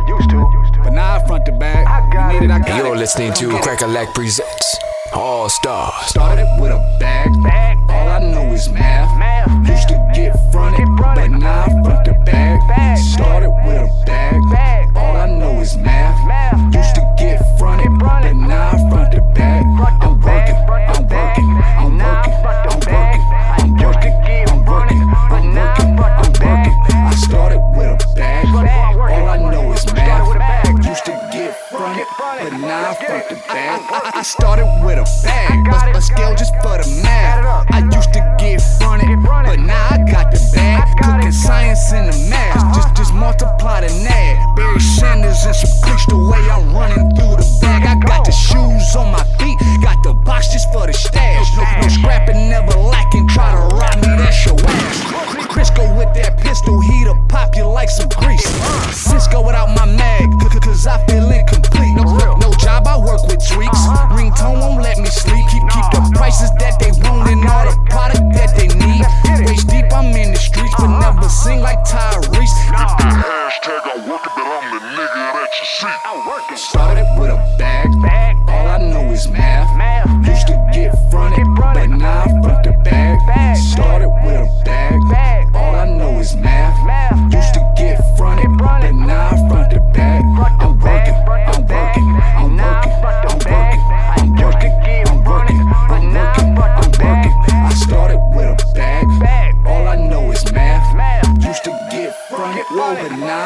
Used to. But now front. I it, I got You're it. listening to Cracka Lack Presents All Stars. Started with a bag. bag. All I know is math. math. Used to get front. front, but now I front the back. I started with a bang.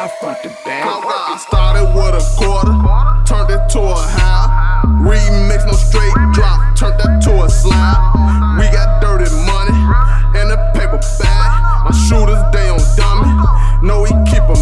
I front the back. I started with a quarter, turned it to a high. Remix, no straight drop, turned that to a slide. We got dirty money in a paper bag. My shooters, they on dummy. No, we keep a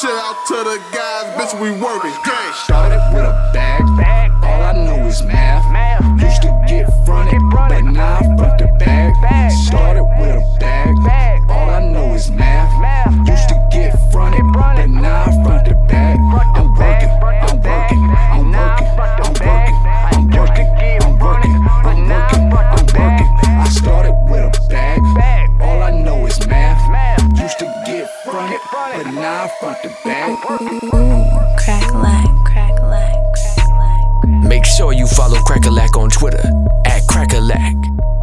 Shout out to the guys, bitch, we working. Gang. Started with a bag, bag. All I know is math. math. Used to get fronted, but now I front the bag. Started with a bag, bag. All I know is math. math. Used to get fronted, but now I front the bag. I'm working, I'm working, I'm working, I'm working, I'm working, I'm working, I'm working, I'm working. I started with a bag. All I know is math. Used to it front, it, but now I front the back. Crack lack, crack. Make sure you follow Cracka Lack on Twitter at Crackalack.